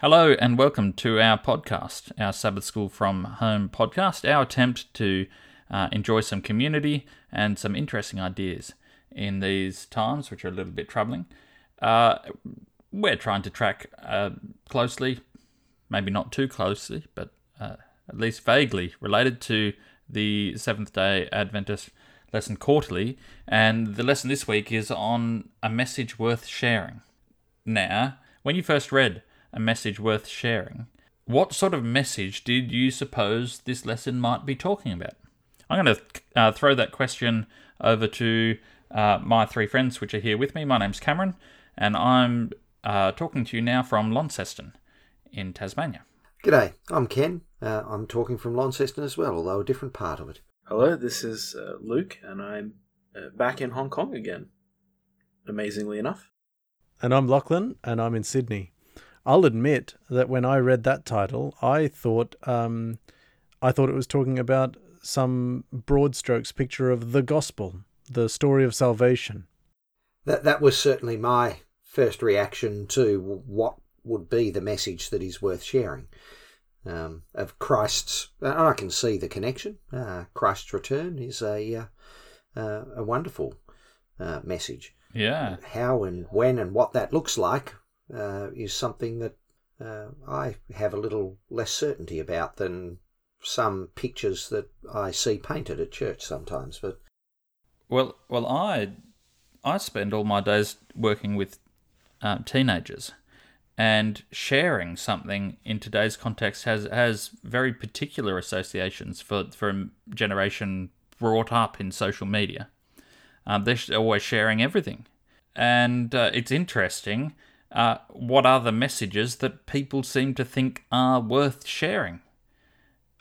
Hello and welcome to our podcast, our Sabbath School from Home podcast, our attempt to uh, enjoy some community and some interesting ideas in these times, which are a little bit troubling. Uh, we're trying to track uh, closely, maybe not too closely, but uh, at least vaguely related to the Seventh day Adventist lesson quarterly. And the lesson this week is on a message worth sharing. Now, when you first read a message worth sharing, what sort of message did you suppose this lesson might be talking about? I'm going to uh, throw that question over to uh, my three friends, which are here with me. My name's Cameron, and I'm uh, talking to you now from Launceston in Tasmania. G'day, I'm Ken. Uh, I'm talking from Launceston as well, although a different part of it. Hello, this is uh, Luke, and I'm uh, back in Hong Kong again. Amazingly enough. And I'm Lachlan, and I'm in Sydney. I'll admit that when I read that title, I thought um, I thought it was talking about some broad strokes picture of the gospel, the story of salvation. That that was certainly my first reaction to what would be the message that is worth sharing um, of Christ's. And I can see the connection. Uh, Christ's return is a uh, uh, a wonderful uh, message. Yeah. How and when and what that looks like uh, is something that uh, I have a little less certainty about than some pictures that I see painted at church sometimes. But well, well, I I spend all my days working with um, teenagers, and sharing something in today's context has has very particular associations for for a generation brought up in social media. Um, they're always sharing everything, and uh, it's interesting. Uh, what are the messages that people seem to think are worth sharing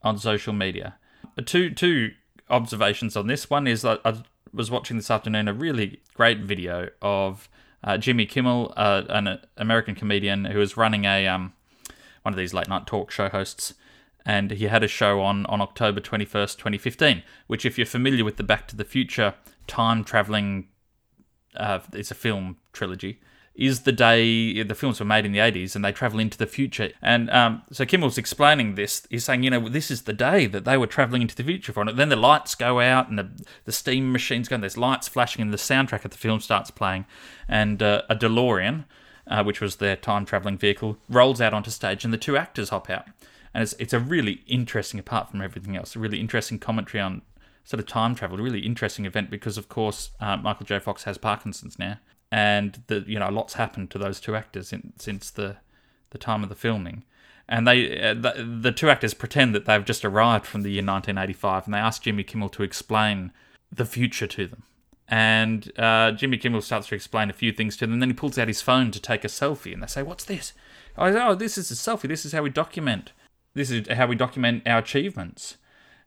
on social media? Uh, two two observations on this. One is I, I was watching this afternoon a really great video of uh, Jimmy Kimmel, uh, an American comedian who was running a um, one of these late night talk show hosts, and he had a show on on October twenty first, twenty fifteen. Which, if you're familiar with the Back to the Future time traveling, uh, it's a film trilogy is the day the films were made in the 80s and they travel into the future. And um, so Kimmel's explaining this. He's saying, you know, this is the day that they were traveling into the future for. And then the lights go out and the, the steam machines go and there's lights flashing and the soundtrack of the film starts playing. And uh, a DeLorean, uh, which was their time traveling vehicle, rolls out onto stage and the two actors hop out. And it's, it's a really interesting, apart from everything else, a really interesting commentary on sort of time travel, a really interesting event because, of course, uh, Michael J. Fox has Parkinson's now and the you know lots happened to those two actors in, since the the time of the filming. And they uh, the, the two actors pretend that they've just arrived from the year 1985 and they ask Jimmy Kimmel to explain the future to them. And uh, Jimmy Kimmel starts to explain a few things to them and then he pulls out his phone to take a selfie and they say what's this? Oh this is a selfie. This is how we document this is how we document our achievements.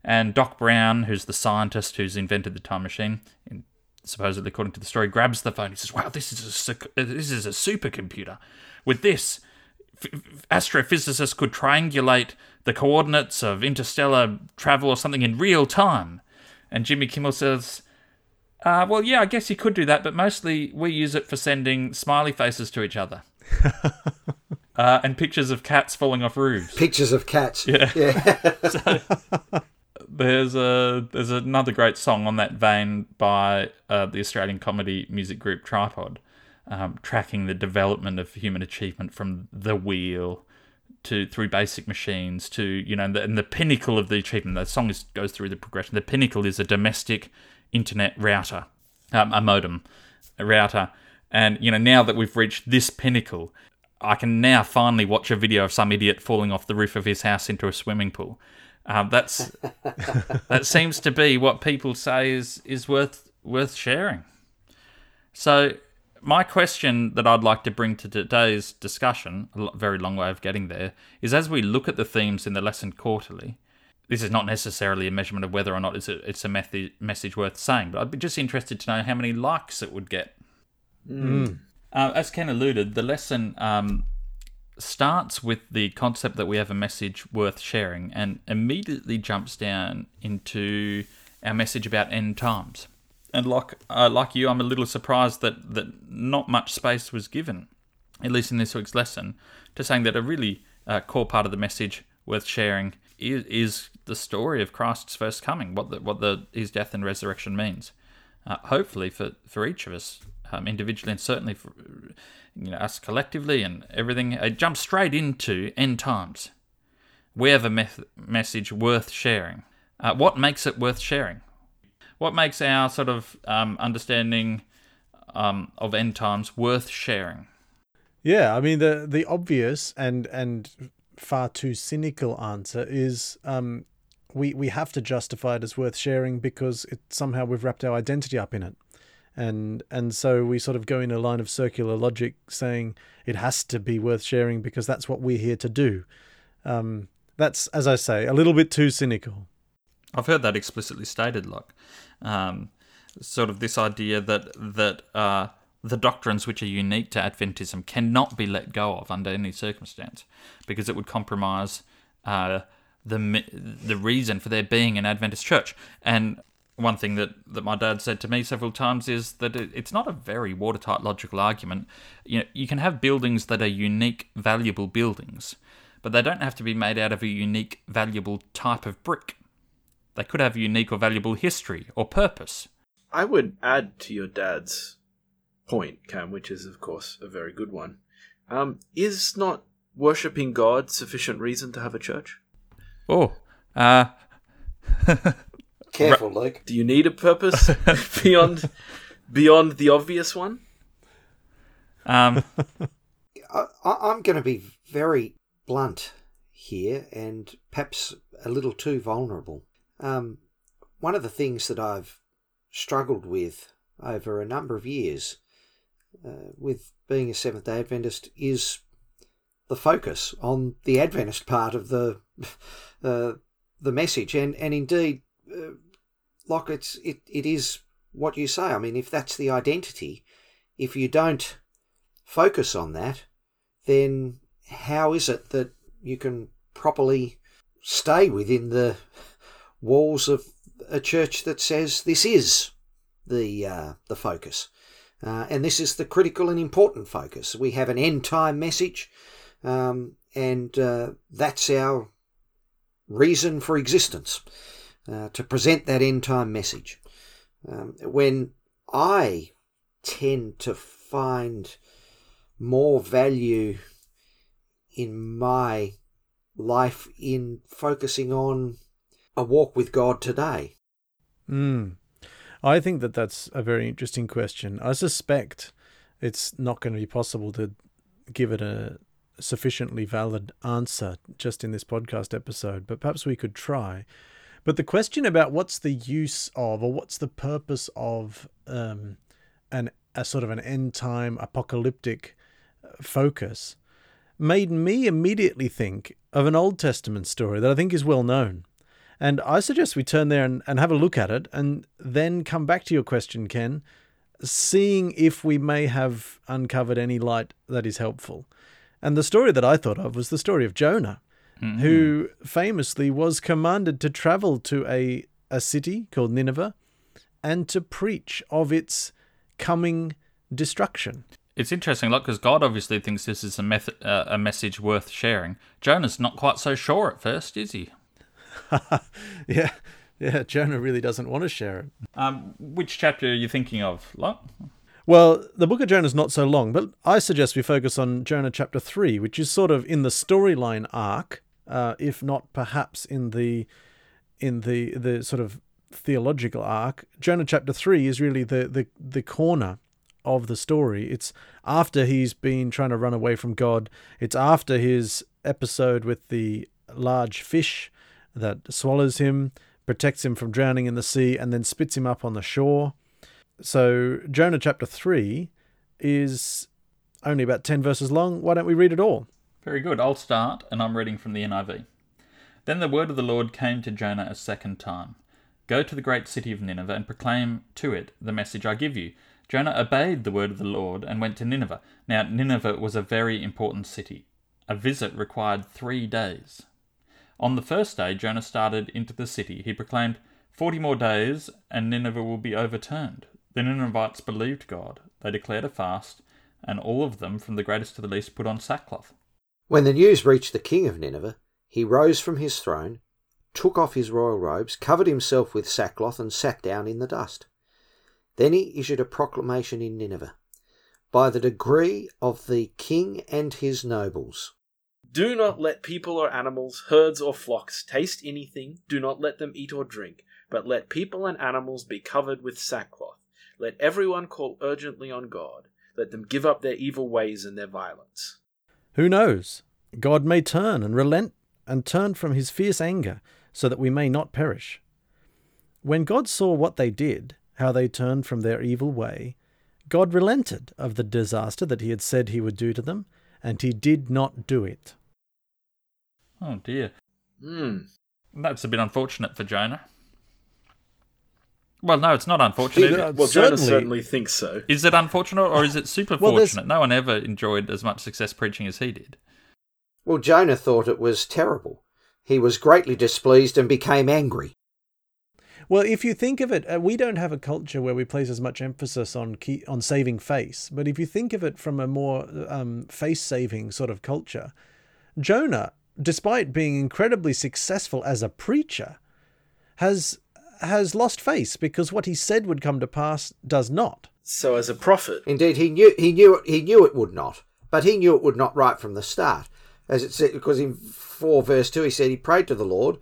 And Doc Brown, who's the scientist who's invented the time machine, in supposedly according to the story, grabs the phone. He says, "Wow, this is a this is a supercomputer. With this, f- astrophysicists could triangulate the coordinates of interstellar travel or something in real time." And Jimmy Kimmel says, uh, "Well, yeah, I guess you could do that, but mostly we use it for sending smiley faces to each other." uh, and pictures of cats falling off roofs. Pictures of cats. Yeah. yeah. so, there's a there's another great song on that vein by uh, the Australian comedy music group Tripod, um, tracking the development of human achievement from the wheel to through basic machines to you know the, and the pinnacle of the achievement. The song is, goes through the progression. The pinnacle is a domestic internet router, um, a modem, a router, and you know now that we've reached this pinnacle. I can now finally watch a video of some idiot falling off the roof of his house into a swimming pool. Um, that's that seems to be what people say is is worth worth sharing. So my question that I'd like to bring to today's discussion, a very long way of getting there, is as we look at the themes in the lesson quarterly. This is not necessarily a measurement of whether or not it's a, it's a method, message worth saying, but I'd be just interested to know how many likes it would get. Mm. Uh, as Ken alluded, the lesson um, starts with the concept that we have a message worth sharing and immediately jumps down into our message about end times. And like uh, like you, I'm a little surprised that that not much space was given at least in this week's lesson, to saying that a really uh, core part of the message worth sharing is, is the story of Christ's first coming, what the, what the his death and resurrection means. Uh, hopefully for, for each of us um, individually and certainly for you know us collectively and everything, it jumps straight into end times. We have a me- message worth sharing. Uh, what makes it worth sharing? What makes our sort of um, understanding um, of end times worth sharing? Yeah, I mean the the obvious and and far too cynical answer is um, we we have to justify it as worth sharing because it somehow we've wrapped our identity up in it, and and so we sort of go in a line of circular logic saying it has to be worth sharing because that's what we're here to do. Um, that's as I say a little bit too cynical. I've heard that explicitly stated, like um, sort of this idea that that uh, the doctrines which are unique to Adventism cannot be let go of under any circumstance, because it would compromise uh, the the reason for there being an Adventist church. And one thing that, that my dad said to me several times is that it, it's not a very watertight logical argument. You know, you can have buildings that are unique, valuable buildings, but they don't have to be made out of a unique, valuable type of brick. They could have unique or valuable history or purpose. I would add to your dad's point, Cam, which is, of course, a very good one. Um, is not worshipping God sufficient reason to have a church? Oh, uh. Careful, Luke. Do you need a purpose beyond beyond the obvious one? Um, I, I'm going to be very blunt here and perhaps a little too vulnerable. Um, one of the things that I've struggled with over a number of years uh, with being a Seventh day Adventist is the focus on the Adventist part of the uh, the message, and and indeed, uh, like it's it, it is what you say. I mean, if that's the identity, if you don't focus on that, then how is it that you can properly stay within the walls of a church that says this is the uh, the focus? Uh, and this is the critical and important focus. We have an end time message, um, and uh, that's our reason for existence uh, to present that end time message. Um, when I tend to find more value in my life in focusing on a walk with God today. Mm. I think that that's a very interesting question. I suspect it's not going to be possible to give it a sufficiently valid answer just in this podcast episode, but perhaps we could try. But the question about what's the use of or what's the purpose of um, an a sort of an end time apocalyptic uh, focus made me immediately think of an Old Testament story that I think is well known. And I suggest we turn there and, and have a look at it and then come back to your question, Ken, seeing if we may have uncovered any light that is helpful. And the story that I thought of was the story of Jonah, mm-hmm. who famously was commanded to travel to a, a city called Nineveh and to preach of its coming destruction. It's interesting, look, because God obviously thinks this is a method, uh, a message worth sharing. Jonah's not quite so sure at first, is he? yeah, yeah. Jonah really doesn't want to share it. Um, which chapter are you thinking of, Lot? Well, the book of Jonah is not so long, but I suggest we focus on Jonah chapter three, which is sort of in the storyline arc, uh, if not perhaps in the in the the sort of theological arc. Jonah chapter three is really the the the corner of the story. It's after he's been trying to run away from God. It's after his episode with the large fish that swallows him, protects him from drowning in the sea, and then spits him up on the shore. So, Jonah chapter 3 is only about 10 verses long. Why don't we read it all? Very good. I'll start, and I'm reading from the NIV. Then the word of the Lord came to Jonah a second time Go to the great city of Nineveh and proclaim to it the message I give you. Jonah obeyed the word of the Lord and went to Nineveh. Now, Nineveh was a very important city. A visit required three days. On the first day, Jonah started into the city. He proclaimed, Forty more days, and Nineveh will be overturned. The Ninevites believed God. They declared a fast, and all of them, from the greatest to the least, put on sackcloth. When the news reached the king of Nineveh, he rose from his throne, took off his royal robes, covered himself with sackcloth, and sat down in the dust. Then he issued a proclamation in Nineveh by the decree of the king and his nobles. Do not let people or animals, herds or flocks taste anything. Do not let them eat or drink, but let people and animals be covered with sackcloth. Let everyone call urgently on God. Let them give up their evil ways and their violence. Who knows? God may turn and relent and turn from his fierce anger, so that we may not perish. When God saw what they did, how they turned from their evil way, God relented of the disaster that he had said he would do to them, and he did not do it. Oh dear. Hmm. That's a bit unfortunate for Jonah. Well, no, it's not unfortunate. Well, Jonah certainly- certainly thinks so. Is it unfortunate or is it super Well, there's- fortunate? No one ever enjoyed as much success preaching as he did. Well, Jonah thought it was terrible. He was greatly displeased and became angry. Well, if you think of it, uh, we don't have a culture where we place as much emphasis on key, on saving face. But if you think of it from a more um, face-saving sort of culture, Jonah, despite being incredibly successful as a preacher, has has lost face because what he said would come to pass does not. So, as a prophet, Indeed, he knew he knew it, he knew it would not, but he knew it would not right from the start, as it said because in four verse two he said he prayed to the Lord,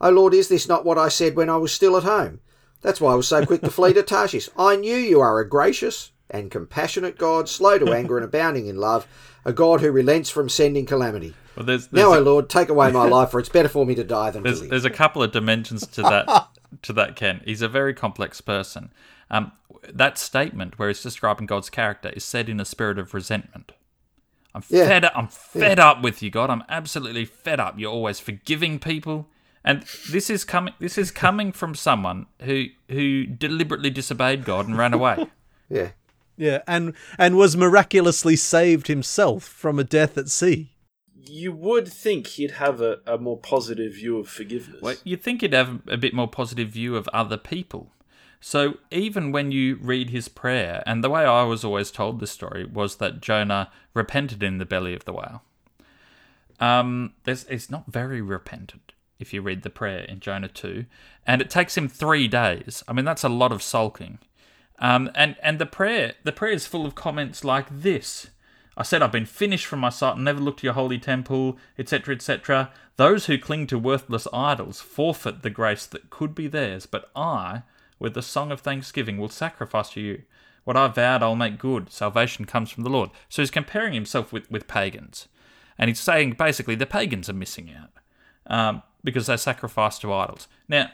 "O Lord, is this not what I said when I was still at home? That's why I was so quick to flee to Tarshish. I knew you are a gracious and compassionate God, slow to anger and abounding in love, a God who relents from sending calamity. Well, there's there's, Now, a, O Lord, take away my life, for it's better for me to die than to live." there's a couple of dimensions to that to that Ken. He's a very complex person. Um, that statement where he's describing God's character is said in a spirit of resentment. I'm Yeah. fed up. I'm fed up with you, God. I'm absolutely fed up. You're always forgiving people, and this is coming. This is coming from someone who who deliberately disobeyed God and ran away. yeah. Yeah, and and was miraculously saved himself from a death at sea. You would think he'd have a, a more positive view of forgiveness. Well, you'd think he'd have a bit more positive view of other people. So even when you read his prayer, and the way I was always told this story was that Jonah repented in the belly of the whale. Um, it's not very repentant if you read the prayer in Jonah 2, and it takes him three days. I mean, that's a lot of sulking. Um, and and the prayer the prayer is full of comments like this. I said I've been finished from my sight and never looked to your holy temple, etc., etc. Those who cling to worthless idols forfeit the grace that could be theirs, but I, with the song of thanksgiving, will sacrifice to you. What I vowed I'll make good. Salvation comes from the Lord. So he's comparing himself with, with pagans. And he's saying basically the pagans are missing out um, because they sacrifice to idols. Now,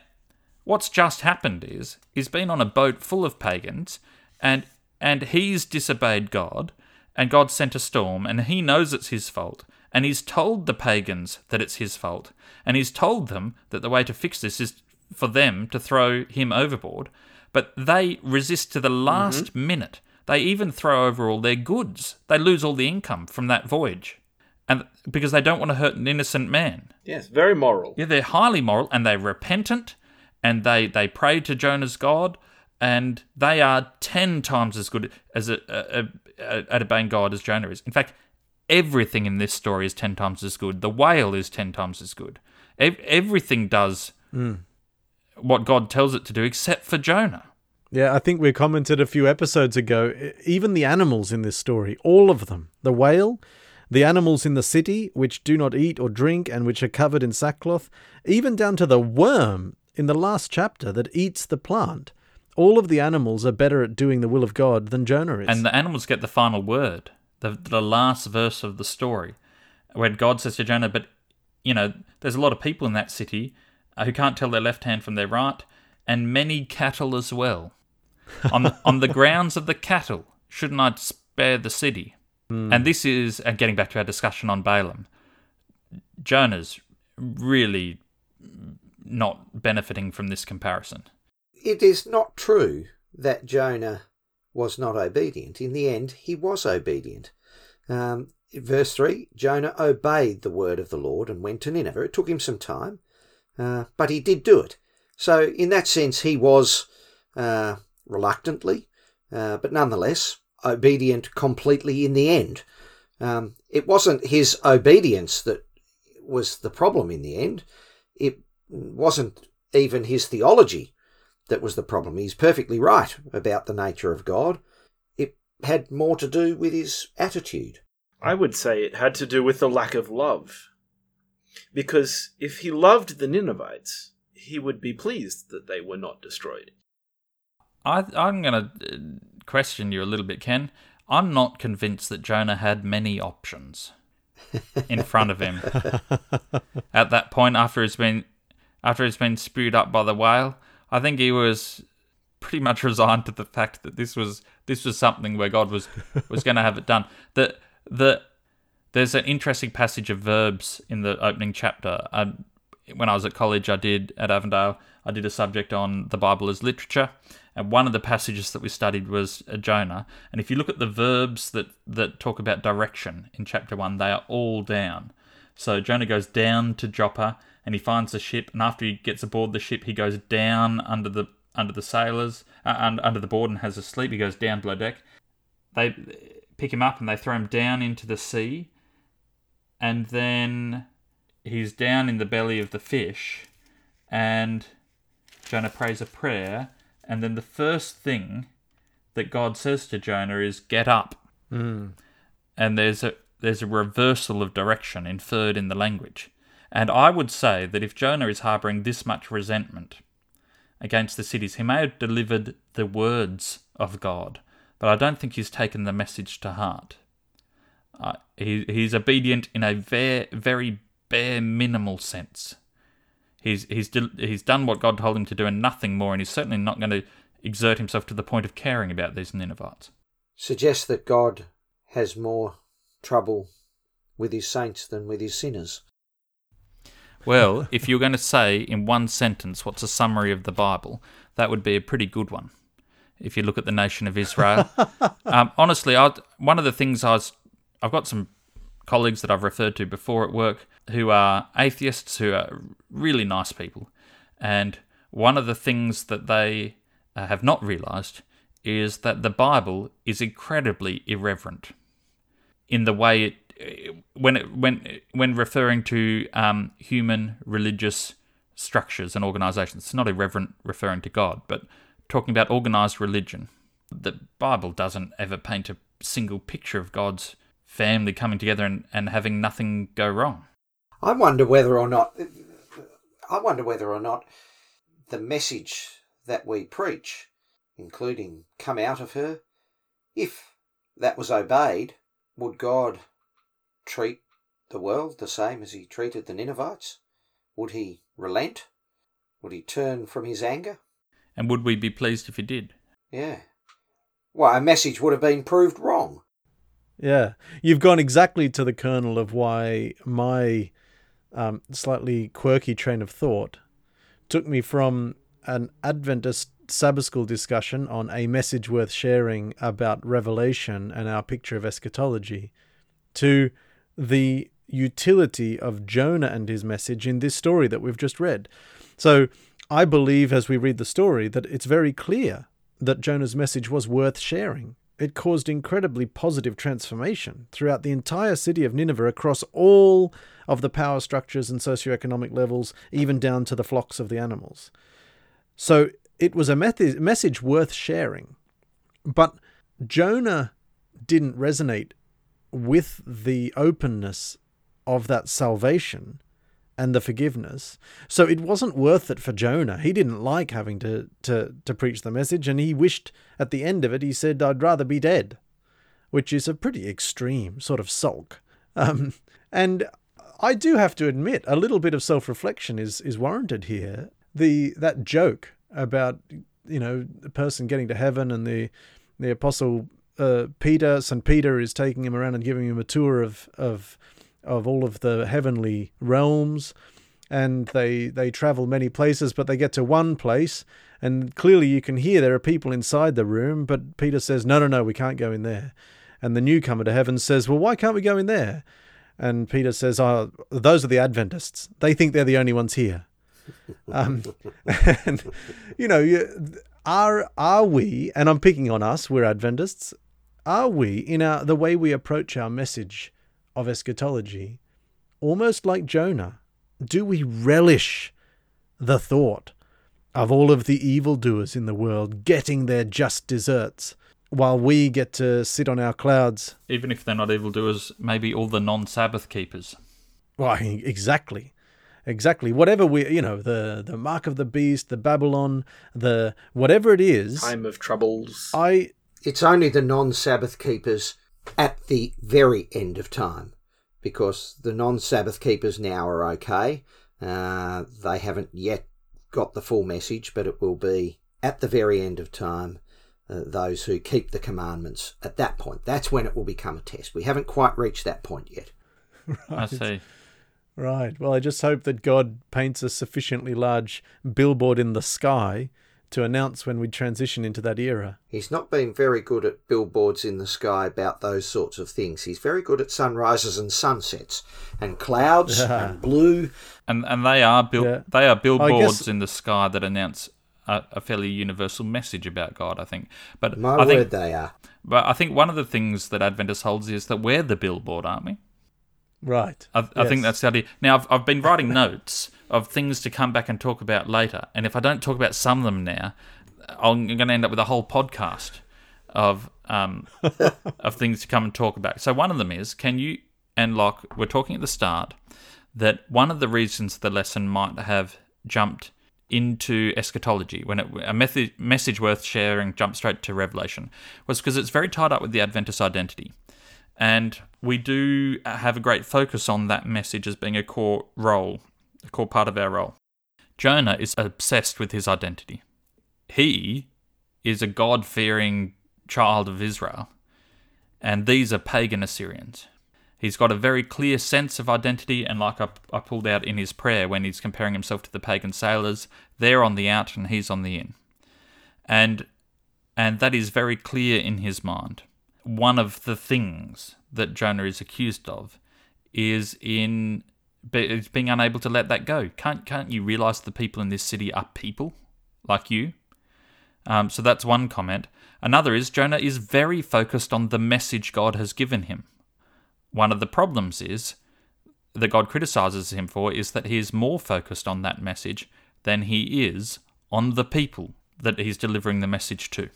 what's just happened is he's been on a boat full of pagans and and he's disobeyed God and God sent a storm and he knows it's his fault and he's told the pagans that it's his fault and he's told them that the way to fix this is for them to throw him overboard but they resist to the mm-hmm. last minute. They even throw over all their goods. They lose all the income from that voyage and because they don't want to hurt an innocent man. Yes, very moral. yeah, they're highly moral and they're repentant and they, they pray to Jonah's God and they are 10 times as good as a, a, a, at obeying God as Jonah is. In fact, everything in this story is 10 times as good. The whale is 10 times as good. Ev- everything does hmm. what God tells it to do except for Jonah. Yeah, I think we commented a few episodes ago. Even the animals in this story, all of them, the whale, the animals in the city, which do not eat or drink and which are covered in sackcloth, even down to the worm in the last chapter that eats the plant. All of the animals are better at doing the will of God than Jonah is. And the animals get the final word, the, the last verse of the story, when God says to Jonah, But, you know, there's a lot of people in that city uh, who can't tell their left hand from their right, and many cattle as well. on, the, on the grounds of the cattle, shouldn't I spare the city? And this is, and getting back to our discussion on Balaam, Jonah's really not benefiting from this comparison. It is not true that Jonah was not obedient. In the end, he was obedient. Um, verse 3 Jonah obeyed the word of the Lord and went to Nineveh. It took him some time, uh, but he did do it. So, in that sense, he was uh, reluctantly, uh, but nonetheless obedient completely in the end. Um, it wasn't his obedience that was the problem in the end. It wasn't even his theology that was the problem. He's perfectly right about the nature of God. It had more to do with his attitude. I would say it had to do with the lack of love. Because if he loved the Ninevites, he would be pleased that they were not destroyed. I, I'm going to uh, question you a little bit, Ken. I'm not convinced that Jonah had many options in front of him at that point after he's been after he's been spewed up by the whale. I think he was pretty much resigned to the fact that this was this was something where God was was going to have it done. That the there's an interesting passage of verbs in the opening chapter. I, when I was at college, I did at Avondale. I did a subject on the Bible as literature, and one of the passages that we studied was uh, Jonah. And if you look at the verbs that that talk about direction in chapter one, they are all down. So Jonah goes down to Joppa, and he finds the ship. And after he gets aboard the ship, he goes down under the under the sailors, uh, under, under the board, and has a sleep. He goes down below deck. They pick him up and they throw him down into the sea, and then he's down in the belly of the fish, and Jonah prays a prayer, and then the first thing that God says to Jonah is, "Get up." Mm. And there's a there's a reversal of direction inferred in the language. And I would say that if Jonah is harbouring this much resentment against the cities, he may have delivered the words of God, but I don't think he's taken the message to heart. Uh, he, he's obedient in a very, very bare minimal sense. He's, he's, he's done what God told him to do and nothing more, and he's certainly not going to exert himself to the point of caring about these Ninevites. Suggests that God has more trouble with his saints than with his sinners. Well, if you're going to say in one sentence what's a summary of the Bible, that would be a pretty good one. If you look at the nation of Israel, um, honestly, I one of the things I was, I've got some colleagues that I've referred to before at work who are atheists, who are really nice people, and one of the things that they uh, have not realised is that the Bible is incredibly irreverent in the way it when it, when when referring to um, human religious structures and organizations. It's not irreverent referring to God, but talking about organized religion. The Bible doesn't ever paint a single picture of God's family coming together and, and having nothing go wrong. I wonder whether or not I wonder whether or not the message that we preach, including come out of her, if that was obeyed, would God treat the world the same as he treated the Ninevites? Would he relent? Would he turn from his anger? And would we be pleased if he did? Yeah. Well, a message would have been proved wrong. Yeah. You've gone exactly to the kernel of why my um, slightly quirky train of thought took me from an Adventist Sabbath school discussion on a message worth sharing about Revelation and our picture of eschatology to the utility of Jonah and his message in this story that we've just read. So I believe as we read the story that it's very clear that Jonah's message was worth sharing. It caused incredibly positive transformation throughout the entire city of Nineveh across all of the power structures and socioeconomic levels, even down to the flocks of the animals. So it was a message worth sharing. But Jonah didn't resonate with the openness of that salvation and the forgiveness. So it wasn't worth it for Jonah. He didn't like having to, to, to preach the message, and he wished at the end of it, he said, I'd rather be dead, which is a pretty extreme sort of sulk. Um, and I do have to admit, a little bit of self reflection is, is warranted here. The That joke about, you know, the person getting to heaven and the, the apostle uh, Peter, St. Peter is taking him around and giving him a tour of, of, of all of the heavenly realms. And they, they travel many places, but they get to one place. And clearly you can hear there are people inside the room, but Peter says, No, no, no, we can't go in there. And the newcomer to heaven says, Well, why can't we go in there? And Peter says, Oh, those are the Adventists. They think they're the only ones here. Um, and, you know, are, are we, and I'm picking on us, we're Adventists, are we in our the way we approach our message of eschatology almost like Jonah? Do we relish the thought of all of the evildoers in the world getting their just deserts while we get to sit on our clouds? Even if they're not evildoers, maybe all the non Sabbath keepers. Why, exactly. Exactly. Whatever we, you know, the the mark of the beast, the Babylon, the whatever it is. Time of troubles. I It's only the non Sabbath keepers at the very end of time because the non Sabbath keepers now are okay. Uh, they haven't yet got the full message, but it will be at the very end of time. Uh, those who keep the commandments at that point. That's when it will become a test. We haven't quite reached that point yet. I see. Right. Well, I just hope that God paints a sufficiently large billboard in the sky to announce when we transition into that era. He's not been very good at billboards in the sky about those sorts of things. He's very good at sunrises and sunsets and clouds and blue. And and they are bil- Yeah. they are billboards guess- in the sky that announce a, a fairly universal message about God. I think. But My I think word, they are. But I think one of the things that Adventist holds is that we're the billboard, aren't we? Right. I, I think that's the idea. Now, I've, I've been writing notes of things to come back and talk about later, and if I don't talk about some of them now, I'm going to end up with a whole podcast of um, of things to come and talk about. So one of them is, Ken you and Locke, we're talking at the start that one of the reasons the lesson might have jumped into eschatology when it, a method, message worth sharing jumped straight to revelation was because it's very tied up with the adventist identity and we do have a great focus on that message as being a core role a core part of our role jonah is obsessed with his identity he is a god-fearing child of israel and these are pagan assyrians He's got a very clear sense of identity, and like I, I pulled out in his prayer when he's comparing himself to the pagan sailors, they're on the out and he's on the in. And and that is very clear in his mind. One of the things that Jonah is accused of is in is being unable to let that go. Can't can't you realize the people in this city are people like you? Um, so that's one comment. Another is Jonah is very focused on the message God has given him. One of the problems is that God criticizes him for is that he is more focused on that message than he is on the people that he's delivering the message to.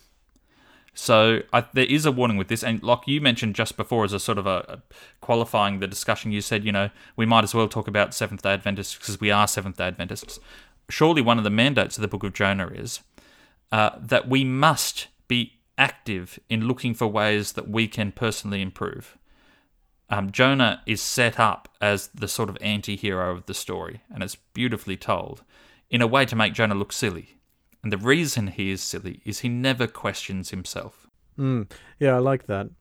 So I, there is a warning with this, and like you mentioned just before, as a sort of a, a qualifying the discussion, you said, you know, we might as well talk about Seventh Day Adventists because we are Seventh Day Adventists. Surely one of the mandates of the Book of Jonah is uh, that we must be active in looking for ways that we can personally improve. Um, Jonah is set up as the sort of anti hero of the story, and it's beautifully told in a way to make Jonah look silly. And the reason he is silly is he never questions himself. Mm, yeah, I like that.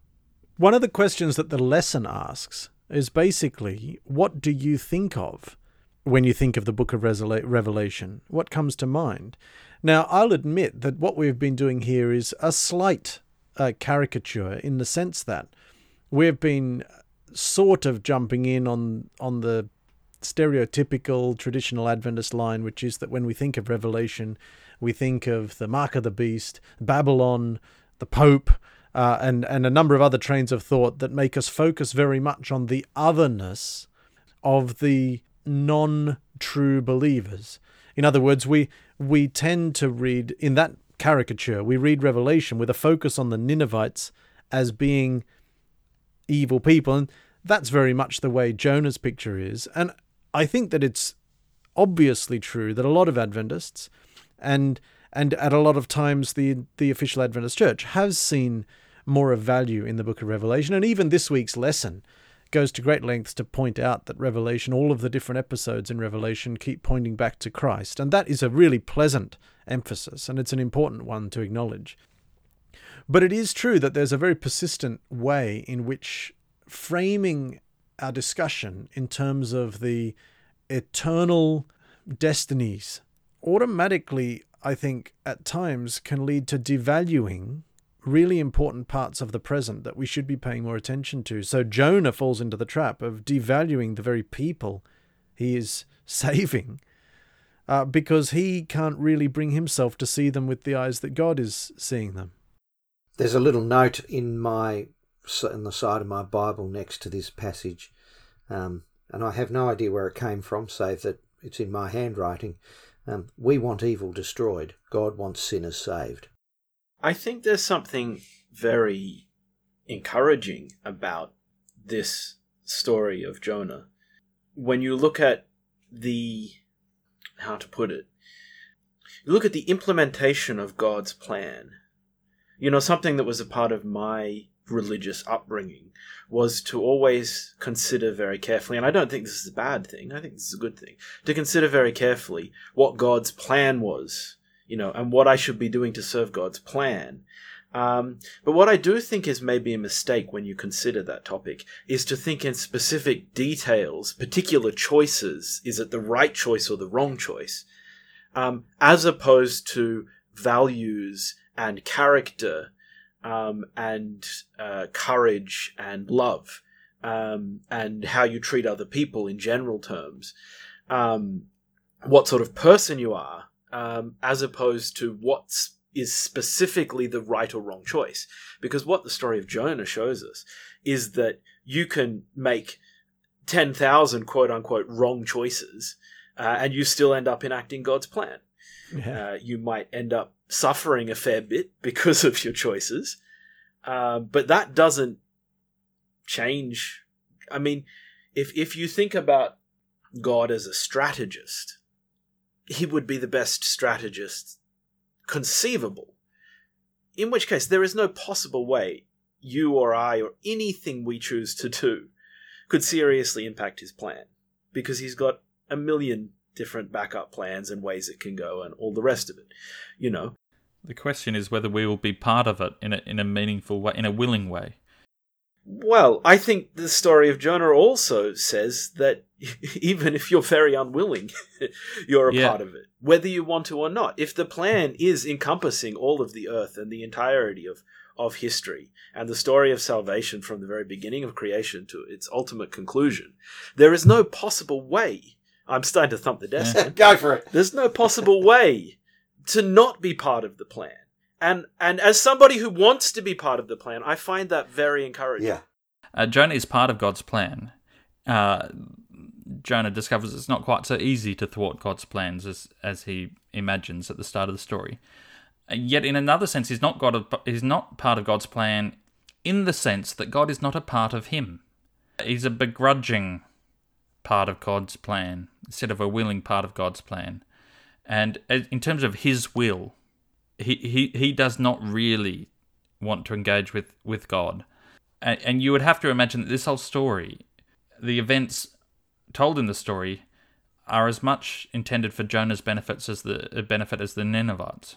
One of the questions that the lesson asks is basically, what do you think of when you think of the book of Revelation? What comes to mind? Now, I'll admit that what we've been doing here is a slight uh, caricature in the sense that we've been sort of jumping in on on the stereotypical traditional Adventist line, which is that when we think of Revelation, we think of the mark of the beast, Babylon, the Pope, uh, and and a number of other trains of thought that make us focus very much on the otherness of the non-true believers. In other words, we we tend to read in that caricature, we read Revelation with a focus on the Ninevites as being evil people, and that's very much the way Jonah's picture is. And I think that it's obviously true that a lot of Adventists and and at a lot of times the the official Adventist Church has seen more of value in the book of Revelation. And even this week's lesson goes to great lengths to point out that Revelation all of the different episodes in Revelation keep pointing back to Christ. And that is a really pleasant emphasis and it's an important one to acknowledge. But it is true that there's a very persistent way in which framing our discussion in terms of the eternal destinies automatically, I think, at times can lead to devaluing really important parts of the present that we should be paying more attention to. So Jonah falls into the trap of devaluing the very people he is saving uh, because he can't really bring himself to see them with the eyes that God is seeing them. There's a little note in my in the side of my Bible next to this passage, um, and I have no idea where it came from, save that it's in my handwriting. Um, we want evil destroyed. God wants sinners saved. I think there's something very encouraging about this story of Jonah. When you look at the how to put it, you look at the implementation of God's plan. You know, something that was a part of my religious upbringing was to always consider very carefully, and I don't think this is a bad thing, I think this is a good thing, to consider very carefully what God's plan was, you know, and what I should be doing to serve God's plan. Um, but what I do think is maybe a mistake when you consider that topic is to think in specific details, particular choices. Is it the right choice or the wrong choice? Um, as opposed to values and character um, and uh, courage and love um, and how you treat other people in general terms, um, what sort of person you are, um, as opposed to what is specifically the right or wrong choice. Because what the story of Jonah shows us is that you can make 10,000 quote unquote wrong choices uh, and you still end up enacting God's plan. Yeah. Uh, you might end up suffering a fair bit because of your choices. Uh, but that doesn't change. I mean, if if you think about God as a strategist, he would be the best strategist conceivable. In which case, there is no possible way you or I or anything we choose to do could seriously impact his plan because he's got a million different backup plans and ways it can go and all the rest of it. You know, the question is whether we will be part of it in a, in a meaningful way, in a willing way. Well, I think the story of Jonah also says that even if you're very unwilling, you're a yeah. part of it, whether you want to or not. If the plan is encompassing all of the earth and the entirety of, of history and the story of salvation from the very beginning of creation to its ultimate conclusion, there is no possible way. I'm starting to thump the desk. Yeah. Go for it. There's no possible way to not be part of the plan. And and as somebody who wants to be part of the plan, I find that very encouraging. Yeah. Uh, Jonah is part of God's plan. Uh, Jonah discovers it's not quite so easy to thwart God's plans as as he imagines at the start of the story. Yet, in another sense, he's not God. Of, he's not part of God's plan, in the sense that God is not a part of him. He's a begrudging part of God's plan instead of a willing part of God's plan. And in terms of his will, he, he, he does not really want to engage with, with God. And, and you would have to imagine that this whole story, the events told in the story, are as much intended for Jonah's benefits as the uh, benefit as the Ninevites.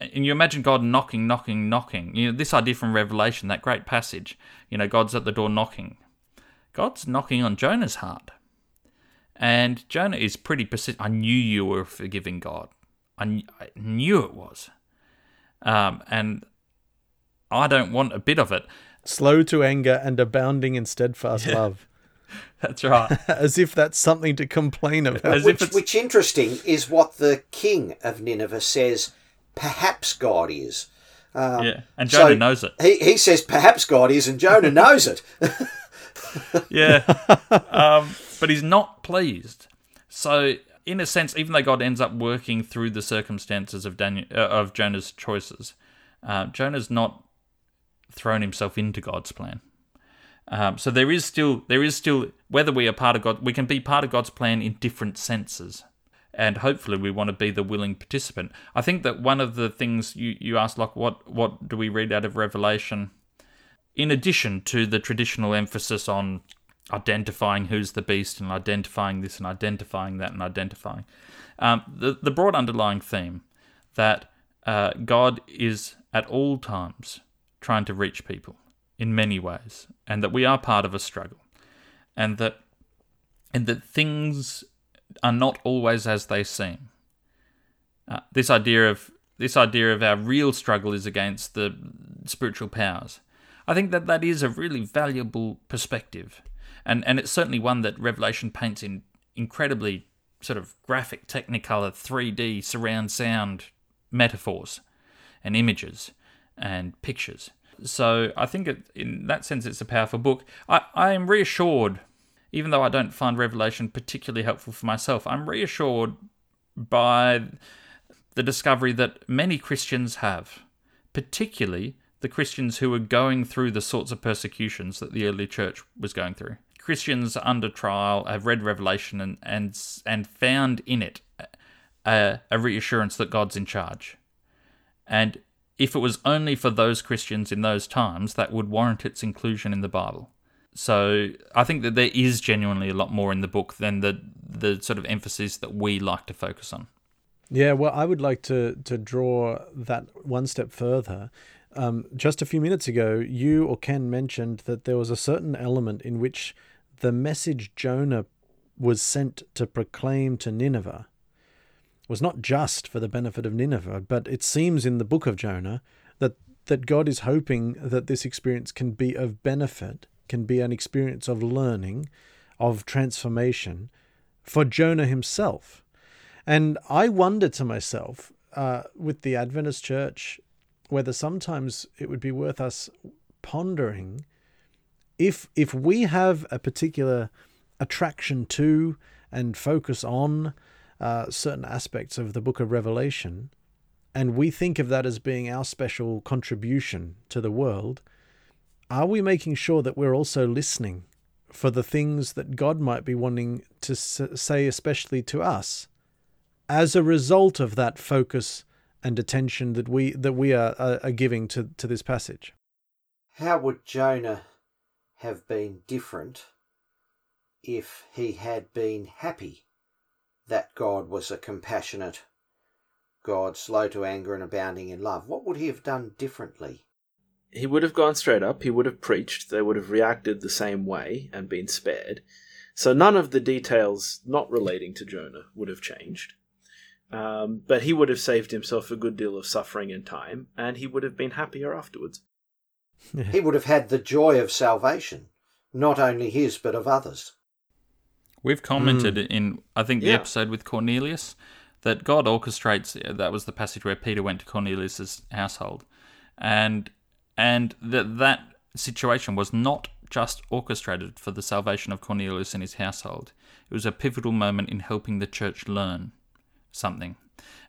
And you imagine God knocking, knocking, knocking. You know, this idea from Revelation, that great passage, you know, God's at the door knocking. God's knocking on Jonah's heart. And Jonah is pretty persistent. I knew you were forgiving God. I, kn- I knew it was. Um, and I don't want a bit of it. Slow to anger and abounding in steadfast yeah. love. That's right. As if that's something to complain about. As which, which interesting is what the king of Nineveh says. Perhaps God is. Um, yeah, and Jonah so knows it. He he says perhaps God is, and Jonah knows it. yeah. Um, but he's not pleased. So, in a sense, even though God ends up working through the circumstances of Daniel, uh, of Jonah's choices, uh, Jonah's not thrown himself into God's plan. Um, so there is still there is still whether we are part of God, we can be part of God's plan in different senses, and hopefully we want to be the willing participant. I think that one of the things you you asked, like, what what do we read out of Revelation? In addition to the traditional emphasis on identifying who's the beast and identifying this and identifying that and identifying. Um, the, the broad underlying theme that uh, God is at all times trying to reach people in many ways, and that we are part of a struggle, and that and that things are not always as they seem. Uh, this idea of this idea of our real struggle is against the spiritual powers. I think that that is a really valuable perspective and and it's certainly one that Revelation paints in incredibly sort of graphic, technicolor, 3D surround sound metaphors and images. and pictures. So I think it, in that sense it's a powerful book. I, I am reassured, even though I don't find Revelation particularly helpful for myself, I'm reassured by the discovery that many Christians have, particularly the Christians who were going through the sorts of persecutions that the early church was going through. Christians under trial have read Revelation and and, and found in it a, a reassurance that God's in charge. And if it was only for those Christians in those times, that would warrant its inclusion in the Bible. So I think that there is genuinely a lot more in the book than the the sort of emphasis that we like to focus on. Yeah, well, I would like to to draw that one step further. Um, just a few minutes ago, you or Ken mentioned that there was a certain element in which the message Jonah was sent to proclaim to Nineveh was not just for the benefit of Nineveh, but it seems in the book of Jonah that that God is hoping that this experience can be of benefit, can be an experience of learning, of transformation for Jonah himself. And I wonder to myself, uh, with the Adventist Church, whether sometimes it would be worth us pondering if if we have a particular attraction to and focus on uh, certain aspects of the book of Revelation, and we think of that as being our special contribution to the world, are we making sure that we're also listening for the things that God might be wanting to say, especially to us, as a result of that focus and attention that we that we are, are giving to, to this passage? How would Jonah have been different if he had been happy that God was a compassionate God, slow to anger and abounding in love? What would he have done differently? He would have gone straight up, he would have preached, they would have reacted the same way and been spared. So none of the details not relating to Jonah would have changed. Um, but he would have saved himself a good deal of suffering and time, and he would have been happier afterwards. he would have had the joy of salvation, not only his, but of others. We've commented mm. in, I think, the yeah. episode with Cornelius that God orchestrates. That was the passage where Peter went to Cornelius's household, and and that that situation was not just orchestrated for the salvation of Cornelius and his household. It was a pivotal moment in helping the church learn something,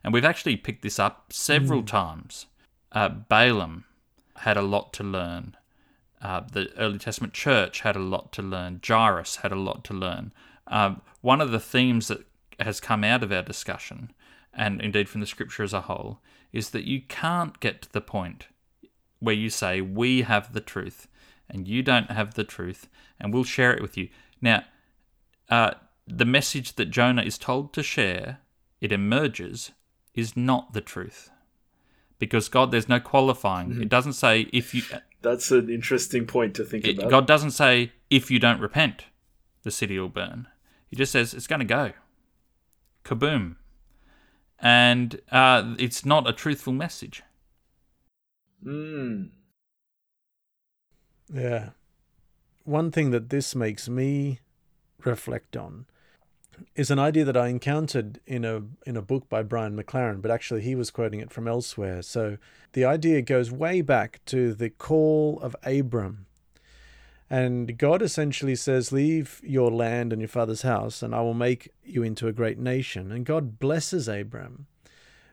and we've actually picked this up several mm. times. Uh, Balaam had a lot to learn. Uh, the early Testament church had a lot to learn. Jairus had a lot to learn. Um, one of the themes that has come out of our discussion, and indeed from the scripture as a whole, is that you can't get to the point where you say, We have the truth, and you don't have the truth, and we'll share it with you. Now, uh, the message that Jonah is told to share, it emerges, is not the truth. Because God, there's no qualifying. Mm-hmm. It doesn't say if you. That's an interesting point to think it, about. God doesn't say if you don't repent, the city will burn. He just says it's going to go. Kaboom. And uh, it's not a truthful message. Mm. Yeah. One thing that this makes me reflect on is an idea that I encountered in a in a book by Brian McLaren, but actually he was quoting it from elsewhere. So the idea goes way back to the call of Abram and God essentially says, Leave your land and your father's house, and I will make you into a great nation. And God blesses Abram,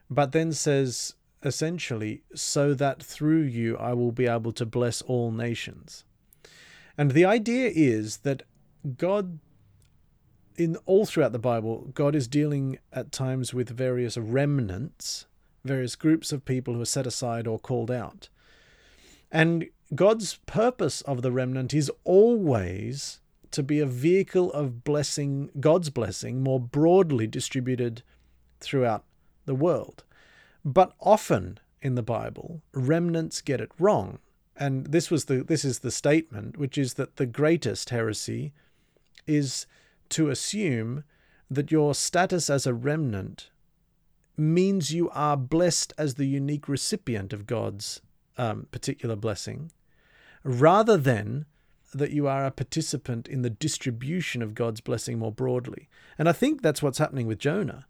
but then says, essentially, so that through you I will be able to bless all nations. And the idea is that God, in all throughout the Bible, God is dealing at times with various remnants, various groups of people who are set aside or called out. And God's purpose of the remnant is always to be a vehicle of blessing, God's blessing, more broadly distributed throughout the world. But often in the Bible, remnants get it wrong. And this was the this is the statement, which is that the greatest heresy is to assume that your status as a remnant means you are blessed as the unique recipient of God's um, particular blessing, rather than that you are a participant in the distribution of God's blessing more broadly. And I think that's what's happening with Jonah.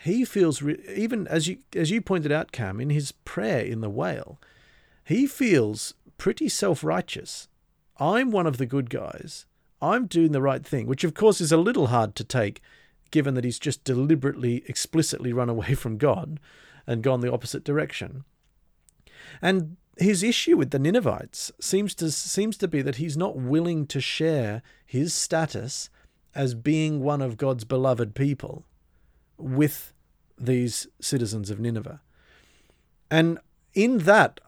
He feels re- even as you as you pointed out, Cam, in his prayer in the whale, he feels pretty self righteous. I'm one of the good guys. I'm doing the right thing, which of course is a little hard to take given that he's just deliberately, explicitly run away from God and gone the opposite direction. And his issue with the Ninevites seems to seems to be that he's not willing to share his status as being one of God's beloved people with these citizens of Nineveh. And in that,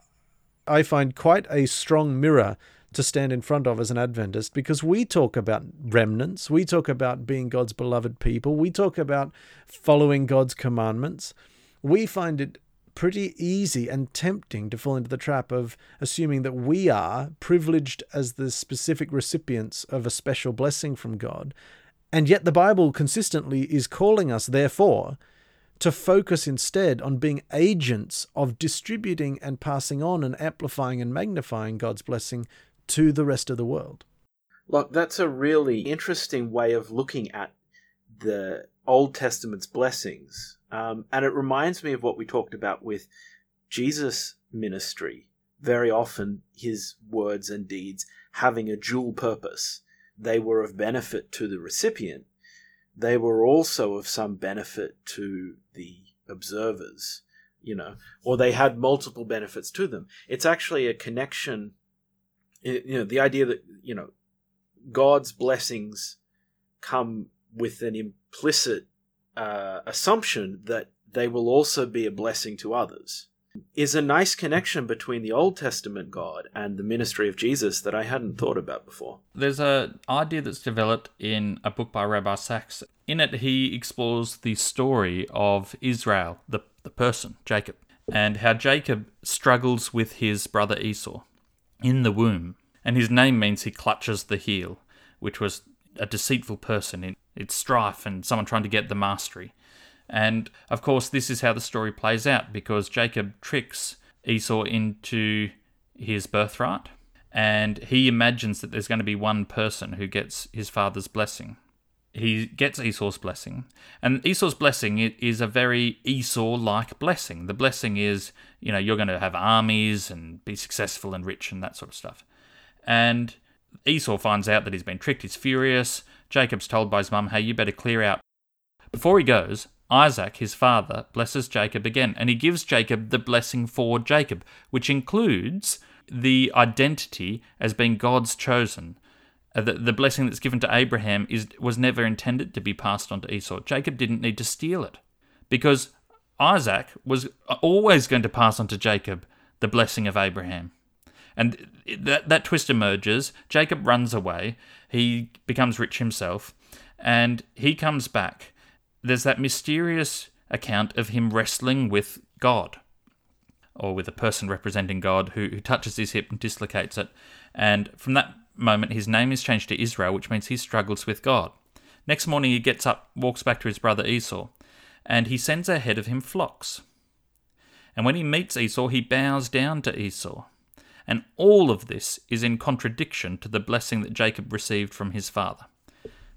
I find quite a strong mirror to stand in front of as an Adventist because we talk about remnants, we talk about being God's beloved people, we talk about following God's commandments. We find it pretty easy and tempting to fall into the trap of assuming that we are privileged as the specific recipients of a special blessing from God. And yet the Bible consistently is calling us, therefore, to focus instead on being agents of distributing and passing on and amplifying and magnifying God's blessing to the rest of the world. Look, that's a really interesting way of looking at the Old Testament's blessings. Um, and it reminds me of what we talked about with Jesus' ministry. Very often, his words and deeds having a dual purpose. They were of benefit to the recipient, they were also of some benefit to the observers, you know, or they had multiple benefits to them. It's actually a connection, you know, the idea that, you know, God's blessings come with an implicit uh, assumption that they will also be a blessing to others is a nice connection between the Old Testament God and the ministry of Jesus that I hadn't thought about before. There's a idea that's developed in a book by Rabbi Sacks. In it, he explores the story of Israel, the, the person, Jacob, and how Jacob struggles with his brother Esau in the womb. And his name means he clutches the heel, which was a deceitful person. in It's strife and someone trying to get the mastery. And of course, this is how the story plays out because Jacob tricks Esau into his birthright and he imagines that there's going to be one person who gets his father's blessing. He gets Esau's blessing, and Esau's blessing is a very Esau like blessing. The blessing is, you know, you're going to have armies and be successful and rich and that sort of stuff. And Esau finds out that he's been tricked, he's furious. Jacob's told by his mum, hey, you better clear out. Before he goes, Isaac, his father, blesses Jacob again, and he gives Jacob the blessing for Jacob, which includes the identity as being God's chosen. Uh, the, the blessing that's given to Abraham is was never intended to be passed on to Esau. Jacob didn't need to steal it because Isaac was always going to pass on to Jacob the blessing of Abraham. And that, that twist emerges. Jacob runs away. He becomes rich himself. And he comes back there's that mysterious account of him wrestling with God, or with a person representing God who, who touches his hip and dislocates it. And from that moment, his name is changed to Israel, which means he struggles with God. Next morning, he gets up, walks back to his brother Esau, and he sends ahead of him flocks. And when he meets Esau, he bows down to Esau. And all of this is in contradiction to the blessing that Jacob received from his father.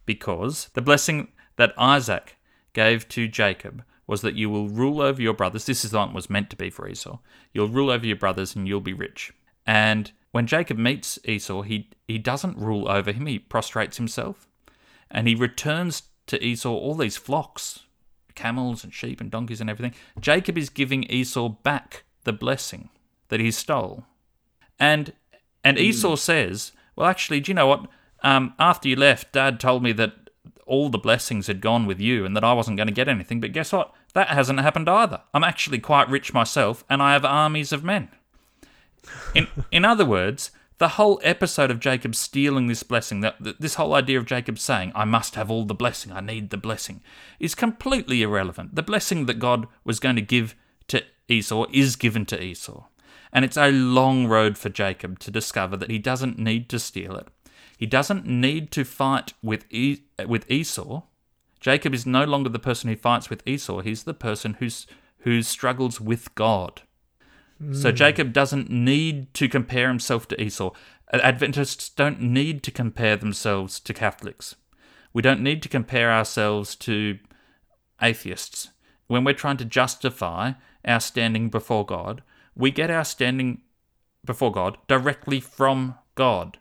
Because the blessing that Isaac gave to Jacob was that you will rule over your brothers. This is the one was meant to be for Esau. You'll rule over your brothers and you'll be rich. And when Jacob meets Esau, he, he doesn't rule over him, he prostrates himself. And he returns to Esau all these flocks, camels and sheep and donkeys and everything. Jacob is giving Esau back the blessing that he stole. And and Esau says, Well, actually, do you know what? Um, after you left, Dad told me that all the blessings had gone with you and that I wasn't going to get anything. But guess what? That hasn't happened either. I'm actually quite rich myself and I have armies of men. In, in other words, the whole episode of Jacob stealing this blessing, that this whole idea of Jacob saying, I must have all the blessing, I need the blessing, is completely irrelevant. The blessing that God was going to give to Esau is given to Esau. And it's a long road for Jacob to discover that he doesn't need to steal it. He doesn't need to fight with e- with Esau. Jacob is no longer the person who fights with Esau. He's the person who's who struggles with God. Mm. So hmm. Jacob doesn't need to compare himself to Esau. Adventists don't need to compare themselves to Catholics. We don't need to compare ourselves to atheists. When we're trying to justify our standing before God, we get our standing before God directly from God.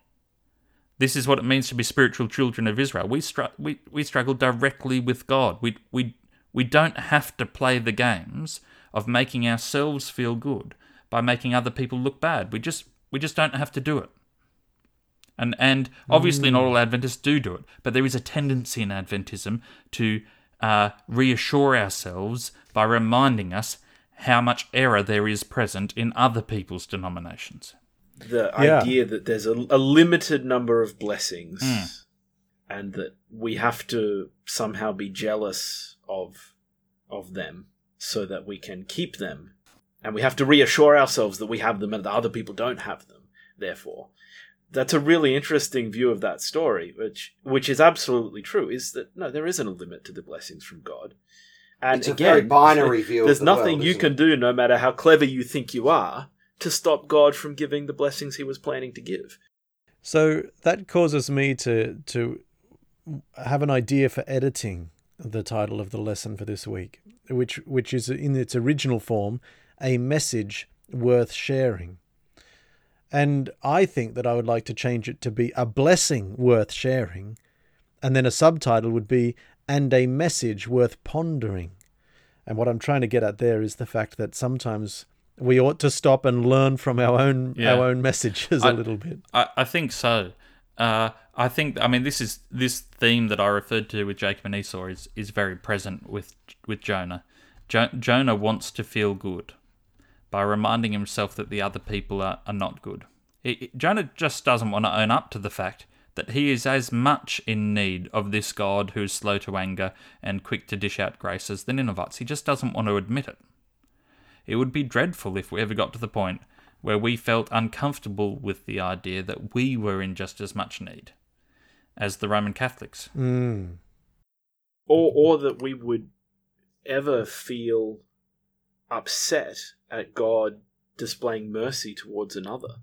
This is what it means to be spiritual children of Israel. We, str- we, we struggle directly with God. We, we, we don't have to play the games of making ourselves feel good by making other people look bad. We just we just don't have to do it. And and obviously not all Adventists do do it, but there is a tendency in Adventism to uh, reassure ourselves by reminding us how much error there is present in other people's denominations. The Yeah. idea that there's a, a limited number of blessings and that we have to somehow be jealous of of them so that we can keep them and we have to reassure ourselves that we have them and that other people don't have them therefore. That's a really interesting view of that story which which is absolutely true is that no there isn't a limit to the blessings from god. And It's a again very binary view of there's the nothing world, you can it? do no matter how clever you think you are to stop god from giving the blessings he was planning to give. So that causes me to to have an idea for editing the title of the lesson for this week, which which is in its original form a message worth sharing. And I think that I would like to change it to be a blessing worth sharing, and then a subtitle would be and a message worth pondering. And what I'm trying to get at there is the fact that sometimes we ought to stop and learn from our own Yeah. our own messages I- a little bit. I, I think so. Uh, I think I mean this is this theme that I referred to with Jacob and Esau is, is very present with with Jonah. Jo- Jonah wants to feel good by reminding himself that the other people are, are not good. He- he- Jonah just doesn't want to own up to the fact that he is as much in need of this God who is slow to anger and quick to dish out grace as the Ninevites. He just doesn't want to admit it. It would be dreadful if we ever got to the point where we felt uncomfortable with the idea that we were in just as much need as the Roman Catholics. Mm. or or that we would ever feel upset at God displaying mercy towards another.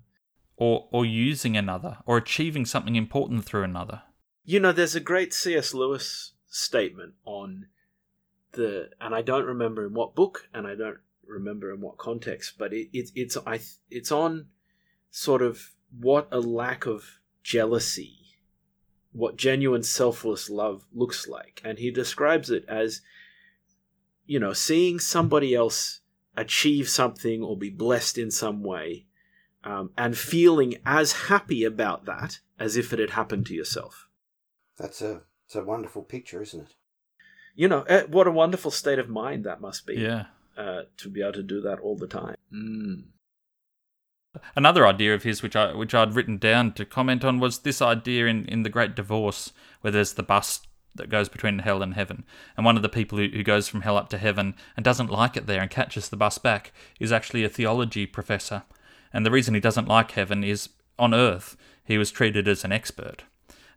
Or, or using another, or achieving something important through another. You know, there's a great C.S. Lewis statement on the, and I don't remember in what book, and I don't remember in what context, but it, it it's I it's on sort of what a lack of jealousy, what genuine selfless love looks like, and he describes it as, you know, seeing somebody else achieve something or be blessed in some way, um, and feeling as happy about that as if it had happened to yourself. That's a it's a wonderful picture, isn't it? You know, eh, what a wonderful state of mind that must be. Yeah. Uh, to be able to do that all the time. Mm. Another idea of his, which I which I'd written down to comment on, was this idea in, in the Great Divorce, where there's the bus that goes between hell and heaven, and one of the people who, who goes from hell up to heaven and doesn't like it there and catches the bus back is actually a theology professor, and the reason he doesn't like heaven is on earth he was treated as an expert,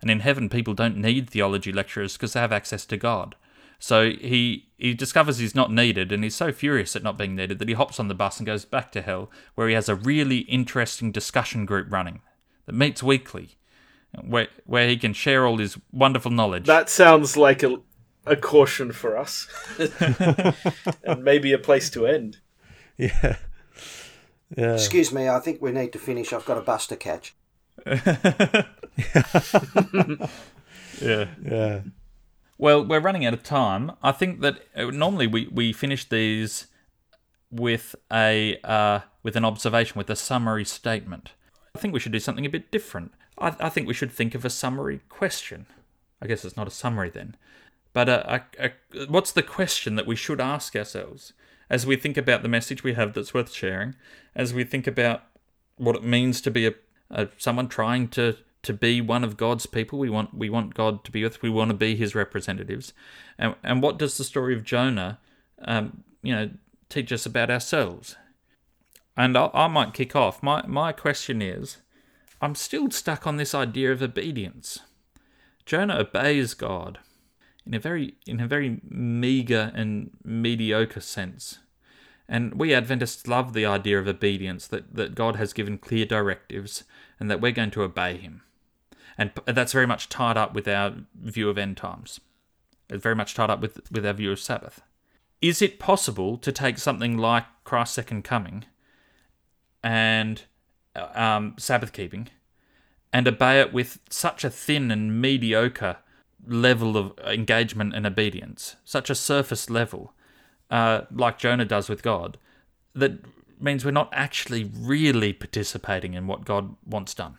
and in heaven people don't need theology lecturers because they have access to God. So he he discovers he's not needed, and he's so furious at not being needed that he hops on the bus and goes back to hell, where he has a really interesting discussion group running that meets weekly, where where he can share all his wonderful knowledge. That sounds like a, a caution for us, and maybe a place to end. Yeah. Yeah. Excuse me, I think we need to finish. I've got a bus to catch. yeah. Yeah. Well, we're running out of time. I think that uh, normally we, we finish these with a uh, with an observation, with a summary statement. I think we should do something a bit different. I, I think we should think of a summary question. I guess it's not a summary then, but a, a, a, what's the question that we should ask ourselves as we think about the message we have that's worth sharing, as we think about what it means to be a, someone trying to to be one of God's people. We want we want God to be with. We want to be His representatives. And and what does the story of Jonah, um, you know, teach us about ourselves? And I, I might kick off. My my question is, I'm still stuck on this idea of obedience. Jonah obeys God in a very in a very meager and mediocre sense. And we Adventists love the idea of obedience, that, that God has given clear directives and that we're going to obey Him. And that's very much tied up with our view of end times. It's very much tied up with, with our view of Sabbath. Is it possible to take something like Christ's second coming and um, Sabbath keeping and obey it with such a thin and mediocre level of engagement and obedience, such a surface level, uh, like Jonah does with God, that means we're not actually really participating in what God wants done.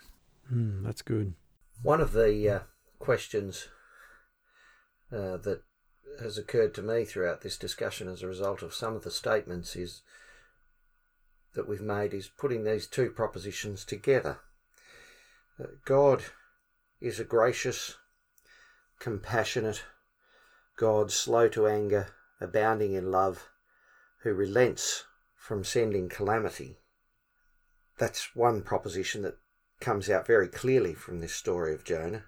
Mm, that's good. One of the uh, questions uh, that has occurred to me throughout this discussion as a result of some of the statements is that we've made is putting these two propositions together. That God is a gracious, compassionate God, slow to anger, abounding in love, who relents from sending calamity. That's one proposition that comes out very clearly from this story of Jonah.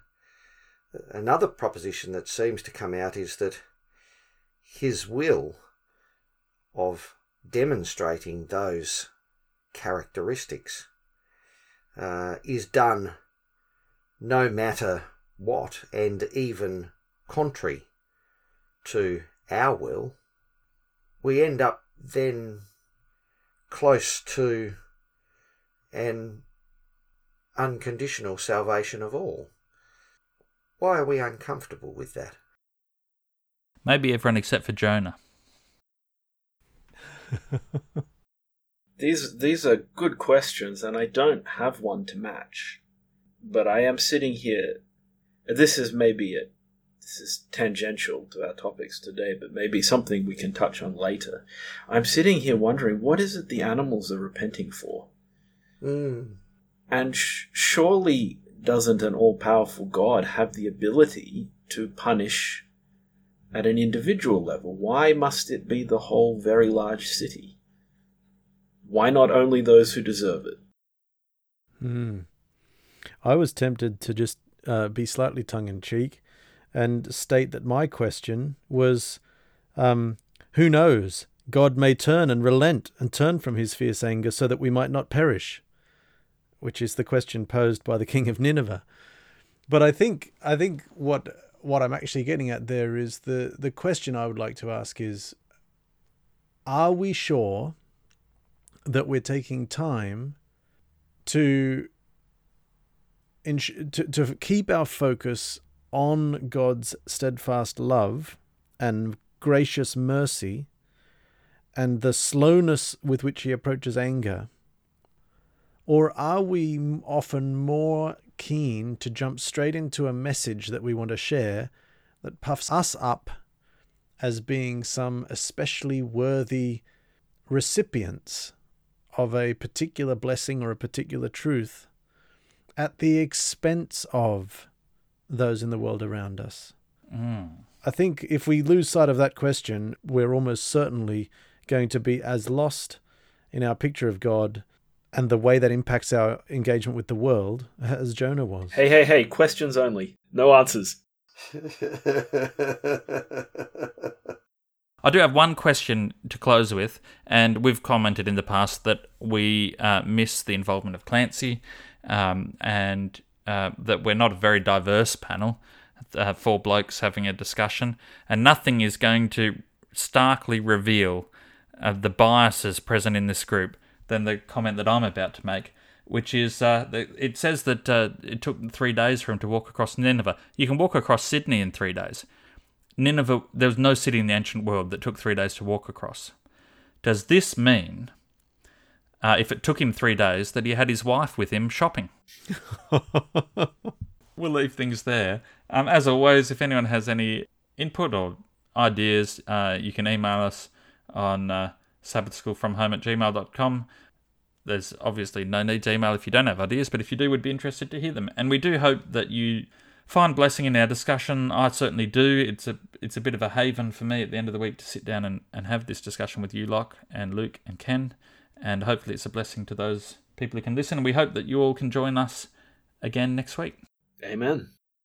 Uh, another proposition that seems to come out is that his will of demonstrating those characteristics uh, is done no matter what and even contrary to our will, we end up then close to an unconditional salvation of all. Why are we uncomfortable with that? Maybe everyone except for Jonah. these these are good questions, and I don't have one to match. But I am sitting here. This is maybe it. This is tangential to our topics today, but maybe something we can touch on later. I'm sitting here wondering what is it the animals are repenting for? Mm. And sh- surely doesn't an all powerful God have the ability to punish at an individual level? Why must it be the whole very large city? Why not only those who deserve it? Hmm. I was tempted to just uh, be slightly tongue in cheek and state that my question was um, who knows? God may turn and relent and turn from his fierce anger so that we might not perish, which is the question posed by the king of Nineveh. But I think I think what what I'm actually getting at there is the the question I would like to ask is are we sure that we're taking time to to, to keep our focus on God's steadfast love and gracious mercy and the slowness with which he approaches anger? Or are we often more keen to jump straight into a message that we want to share that puffs us up as being some especially worthy recipients of a particular blessing or a particular truth at the expense of those in the world around us? Mm. I think if we lose sight of that question, we're almost certainly going to be as lost in our picture of God and the way that impacts our engagement with the world as Jonah was. Hey, hey, hey, questions only. No answers. I do have one question to close with, and we've commented in the past that we uh, miss the involvement of Clancy um, and uh, that we're not a very diverse panel, uh, four blokes having a discussion, and nothing is going to starkly reveal uh, the biases present in this group than the comment that I'm about to make, which is uh, it says that uh, it took three days for him to walk across Nineveh. You can walk across Sydney in three days. Nineveh, there was no city in the ancient world that took three days to walk across. Does this mean, uh, if it took him three days, that he had his wife with him shopping? we'll leave things there. Um, as always, if anyone has any input or ideas, uh, you can email us on uh, sabbathschoolfromhome at gmail.com. There's obviously no need to email if you don't have ideas, but if you do, we'd be interested to hear them. And we do hope that you find blessing in our discussion. I certainly do. It's a it's a bit of a haven for me at the end of the week to sit down and, and have this discussion with you, Locke and Luke and Ken. And hopefully it's a blessing to those people who can listen. And we hope that you all can join us again next week. Amen.